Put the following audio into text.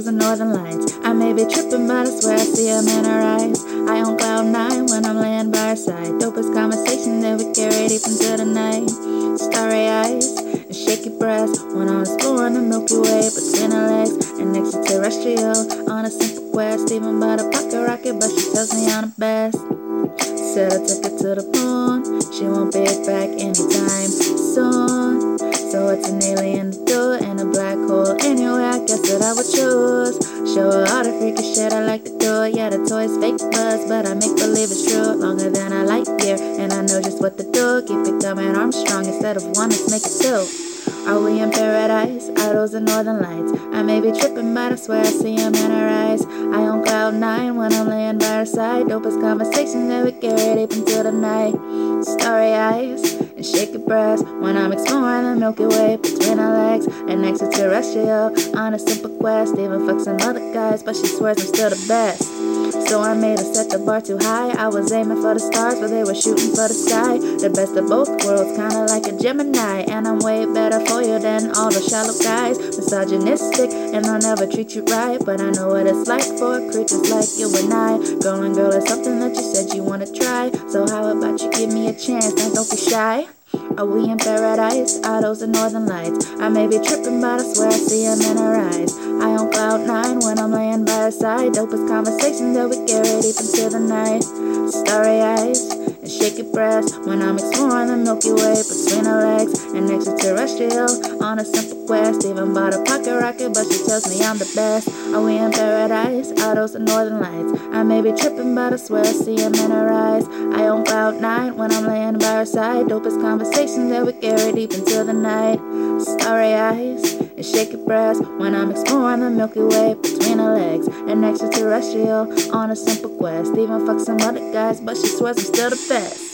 the northern lights. I may be tripping, but I swear I see them in her eyes. I on cloud nine when I'm laying by her side. Dopest conversation that we carry deep into the night. Starry eyes and shaky breasts when I'm exploring the Milky Way between her legs and extraterrestrial on a simple quest. Even by the pocket rocket, but she tells me I'm the best. Said I took her to the moon. She won't be back anytime Show her all the freaky shit I like to do. Yeah, the toy's fake buzz, but I make believe it's true. Longer than I like gear, and I know just what to do. Keep it coming Armstrong instead of one, let's make it two. Are we in paradise? Those the northern lights? I may be tripping, but I swear I see them in her eyes. I on cloud nine when I'm laying by her side. Dopest conversation that we carry deep into the night. Starry eyes and shaky breasts when I'm exploring the Milky Way between her legs. An extraterrestrial on a simple quest. Even fuck some other guys, but she swears I'm still the best. So I made her set the bar too high. I was aiming for the stars, but they were shooting for the sky. The best of both worlds, kinda like a Gemini. And I'm way better for you than all the shallow guys. Misogynistic, and I'll never treat you right. But I know what it's like for creatures like you and I. Girl and girl is something that you said you wanna try. So how about you give me a chance? Now don't be shy. Are we in paradise? Are those the northern lights? I may be tripping, but I swear I see them in her eyes. I on cloud nine when I'm laying by her side. Dopest conversation that we carry deep into the night. Starry eyes and shaky breasts when I'm exploring the Milky Way between her legs. An extraterrestrial on a simple quest. Even bought a pocket rocket, but she tells me I'm the best. Are we in paradise? Are those the northern lights? I may be tripping, but I swear I see them in her eyes. I own cloud nine when I'm laying by her side. Dopest conversation that we carry deep into the night. Starry eyes and shaky breasts when I'm exploring the Milky Way between her legs. An extraterrestrial on a simple quest. Even fuck some other guys, but she swears I'm still the best.